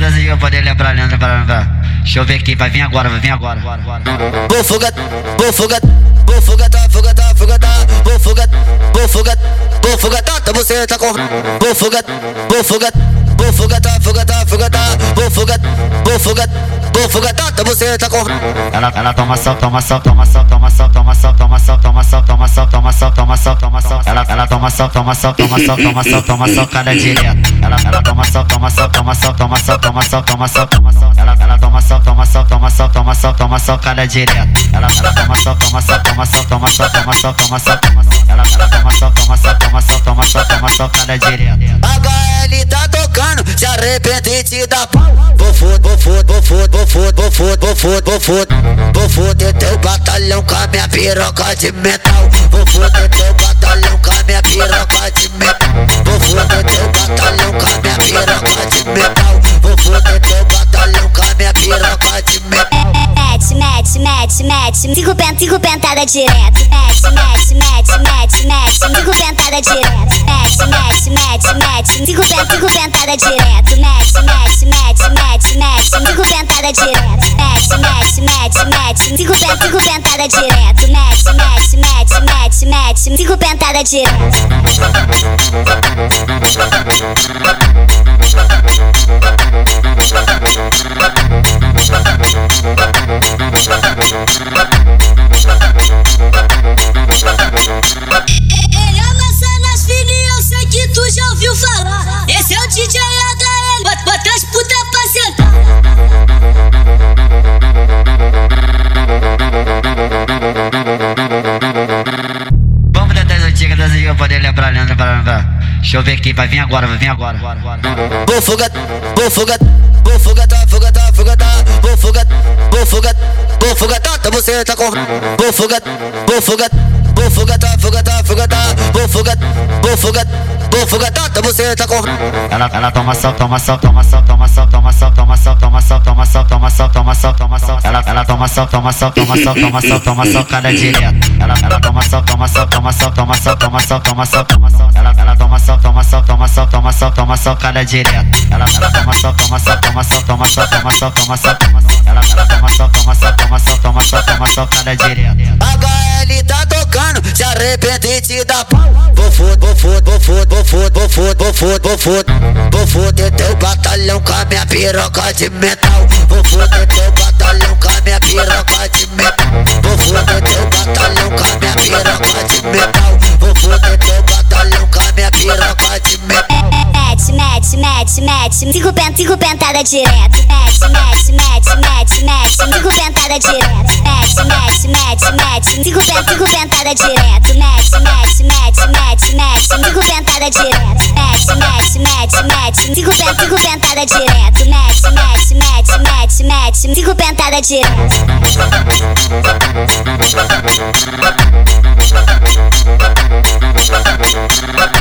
eu poder lembrar, lembrar, lembrar. Deixa eu ver aqui, vai vir agora, vai vir agora. Vou fuga, vou fuga, vou fuga, tá, fuga, tá, fuga, tá, vou fuga, vou fuga, vou fuga, tá, tá, você tá com. Vou fuga, vou fuga, vou fuga, tá, fuga, tá, fuga, tá, vou fuga, vou fuga, vou fuga, tá, tá, você tá com. Ela, ela toma sol, toma sol, toma sol, toma sol, toma sol, toma sol, toma sol, toma sol, toma sol, toma sol, toma sol. Ela, ela toma sol, toma sol, toma sol, toma sol, toma sol, cada direto. Ela, ela toma sol, toma sol, toma sol, toma sol, toma sol, toma sol, toma sol. Ela, ela toma sol, toma sol, toma sol, toma sol, toma sol, cada direto. Ela, ela toma sol, toma sol, toma sol, toma sol, toma sol, toma sol, toma sol. Ela, ela toma sol, toma sol, toma sol, toma sol, toma sol, cada direto. HL tá tocando, se arrepende e te dá pau. Vou foder, vou foder, vou foder, vou foder, vou foder, vou foder, vou foder. Vou foder teu batalhão com a minha piroca de metal. Vou foder teu batalhão com a minha piroca de cinco, pen, cinco pentada direto. Mete, mete, mete, mete, mete, cinco pentada direto. Mete, mete, mete, mete, cinco, pen, cinco pentada direto. Mete, mete, mete, mete, mete, cinco pentada direto. Mete, mete, mete, mete, cinco, pen, cinco pentada direto. Mete, mete, mete, mete, mete, cinco pentada direto. Deixa eu ver aqui, vai vir agora, vai vir agora. Vou fuga, vou fuga, vou fuga, tá, fuga, tá, fuga, tá, vou fuga, vou fuga, vou fuga, tá, tá, você tá com. Vou fuga, vou fuga, vou tá, tá, fuga, tá, vou fuga, vou fuga, vou fuga, tá, tá, você tá com. Ela, ela toma sol, toma sol, toma sol, toma sol, toma sol, toma sol, toma sol, toma sol, toma sol, toma sol, toma sol. Ela, ela toma sol, toma sol, toma sol, toma sol, toma sol, cada direto. Ela, ela toma sol, toma sol, toma sol, toma sol, toma sol, toma sol, toma sol. Ela, ela toma sol, toma sol, toma sol, toma sol, toma sol, cada direto. Ela, ela toma sol, toma sol, toma sol, toma sol, toma sol, toma sol, toma sol. Ela, ela toma sol, toma sol, toma sol, toma sol, toma sol, cada direto. HL vou foder, vou foder, vou foder, vou foder. Teu batalhão com a minha piroca de metal. Vou foder teu batalhão com a minha piroca de metal. Vou foder teu batalhão com a minha piroca de metal. Vou foder teu batalhão com a minha piroca de metal. Mete, mete, mete, mete, cinco, pen, cinco pentada direto. Mete, mete, mete, mete, mete, cinco pentada direto. Mete, mete, mete, mete, cinco, pen, cinco pentada direto. Mete, mete, mete, mete, mete, cinco pentada direto. Cinco pentadas de Thank